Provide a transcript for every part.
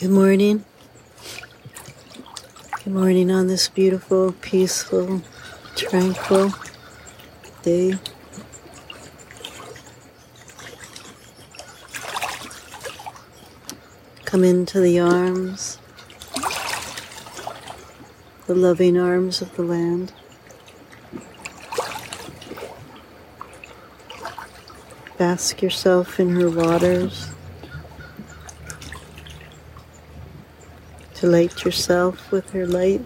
Good morning. Good morning on this beautiful, peaceful, tranquil day. Come into the arms, the loving arms of the land. Bask yourself in her waters. Delight yourself with her light.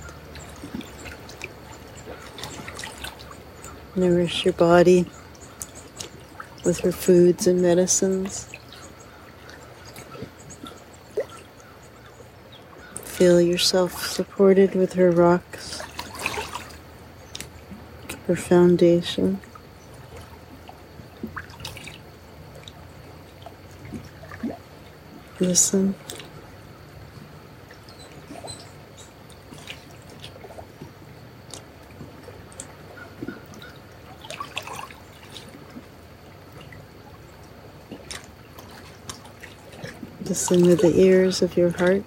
Nourish your body with her foods and medicines. Feel yourself supported with her rocks, her foundation. Listen. Listen with the ears of your heart.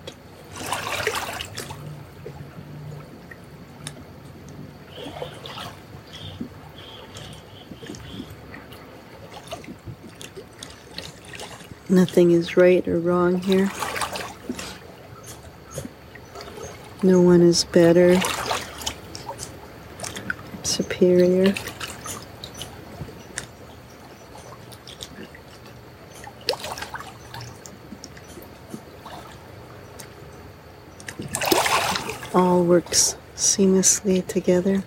Nothing is right or wrong here. No one is better, superior. All works seamlessly together.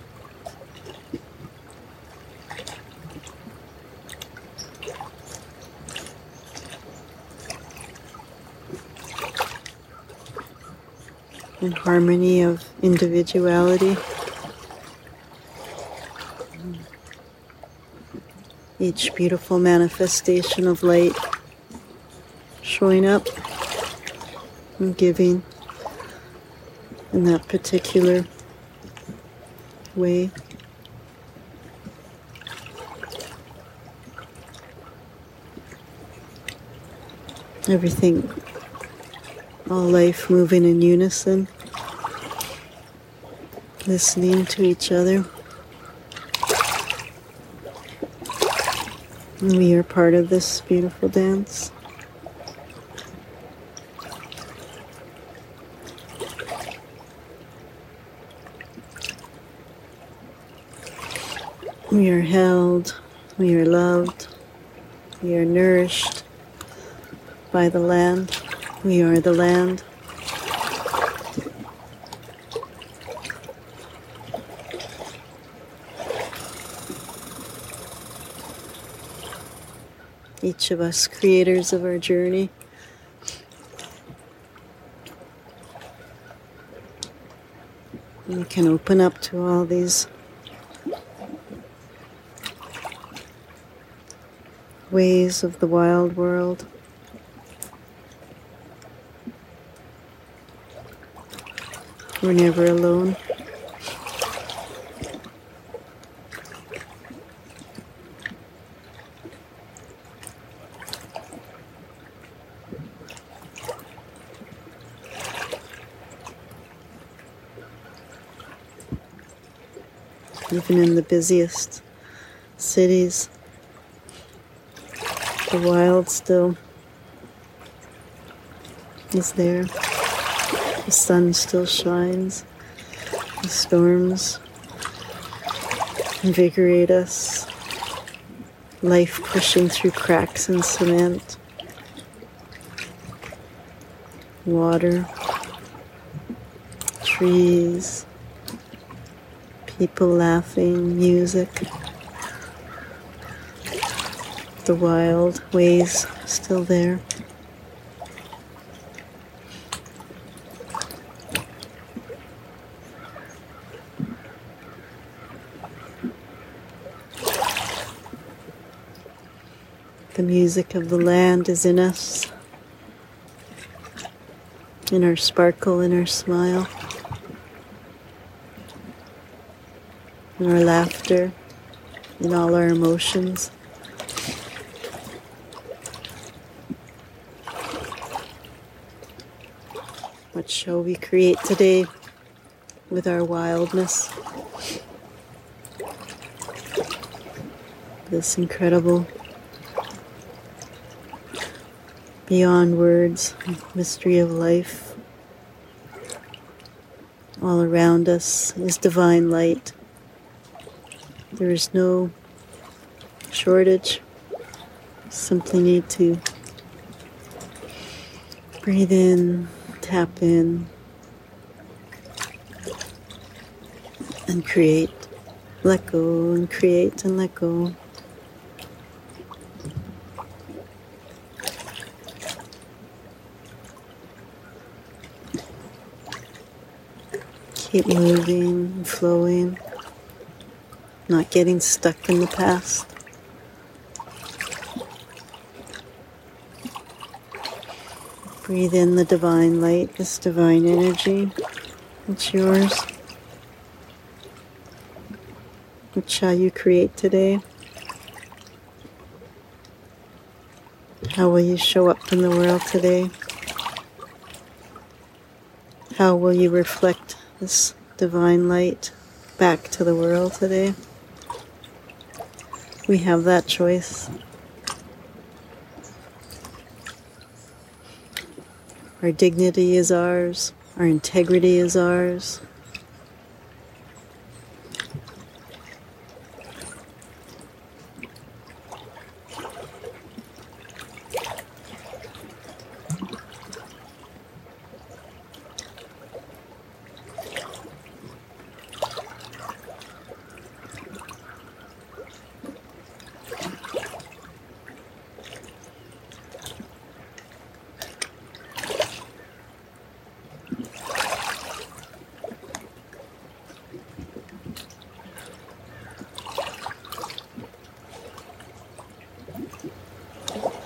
in harmony of individuality. Each beautiful manifestation of light showing up and giving in that particular way. Everything, all life moving in unison listening to each other. We are part of this beautiful dance. We are held, we are loved, we are nourished by the land, we are the land. each of us creators of our journey. We can open up to all these ways of the wild world. We're never alone. even in the busiest cities. The wild still is there. The sun still shines. The storms invigorate us. Life pushing through cracks in cement. Water. Trees people laughing, music, the wild ways still there. The music of the land is in us, in our sparkle, in our smile. in our laughter, in all our emotions. What shall we create today with our wildness? This incredible, beyond words, mystery of life. All around us is divine light. There is no shortage. Simply need to breathe in, tap in, and create. Let go and create and let go. Keep moving, flowing, not getting stuck in the past. Breathe in the divine light, this divine energy. It's yours. What shall you create today? How will you show up in the world today? How will you reflect this divine light back to the world today? We have that choice. Our dignity is ours, our integrity is ours.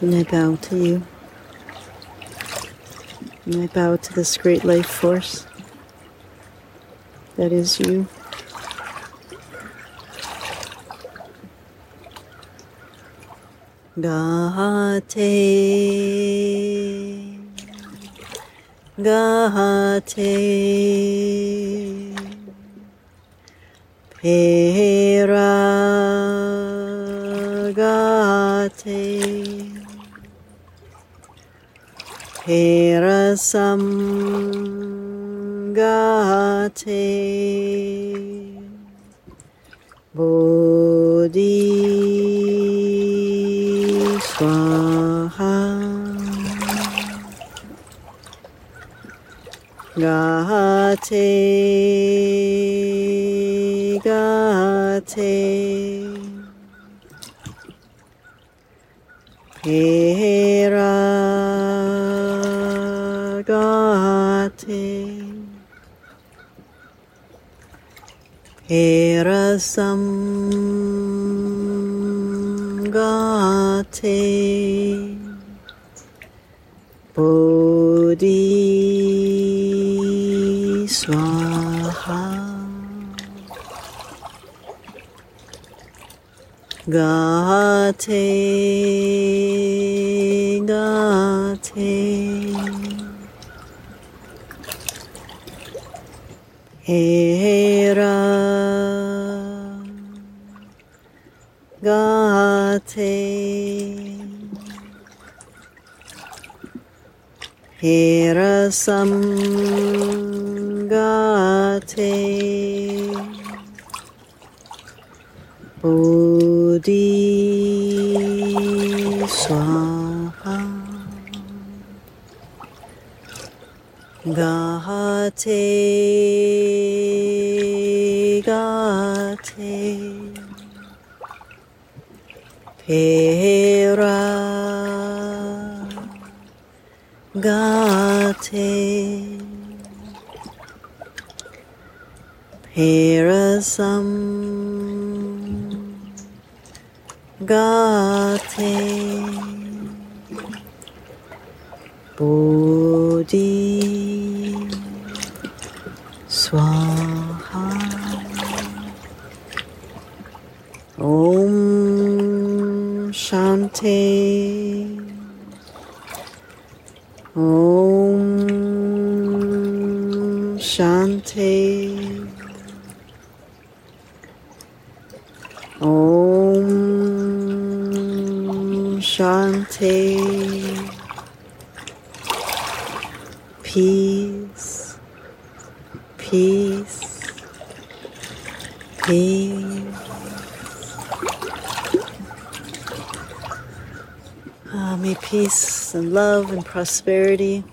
And I bow to you. And I bow to this great life force that is you. Gahate, Gahate, Pera Gahate. Herasam Gate Bodhi Swaha Gate Gate Hera Herasam Gate Bodhi Swaha Gate Gate Hera Gate. Herasam Gate. Bodhi Swaha. Gate Pera Gate. Parasam Gate. Bodhi Swaha Shanti. Om Shanti. Peace. Peace. Peace. Ah, may peace and love and prosperity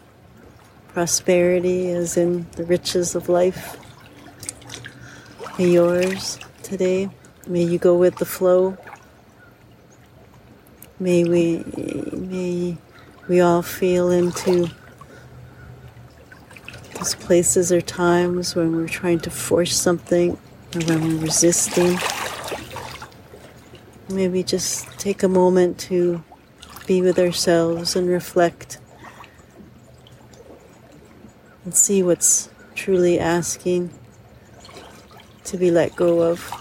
prosperity as in the riches of life be yours today. May you go with the flow. May we may we all feel into those places or times when we're trying to force something or when we're resisting. Maybe just take a moment to be with ourselves and reflect and see what's truly asking to be let go of.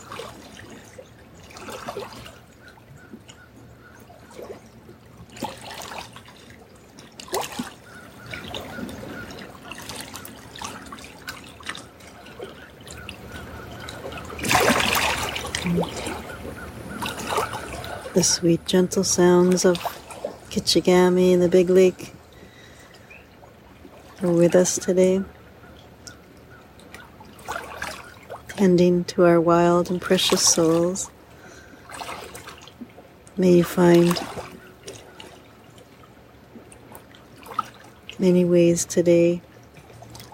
The sweet, gentle sounds of Kichigami in the big lake with us today, tending to our wild and precious souls. May you find many ways today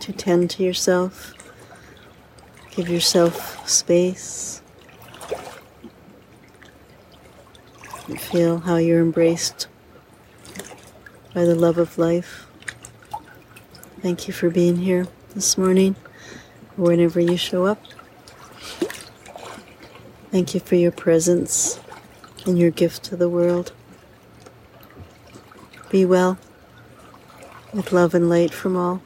to tend to yourself, give yourself space, feel how you're embraced by the love of life. Thank you for being here this morning, whenever you show up. Thank you for your presence and your gift to the world. Be well, with love and light from all.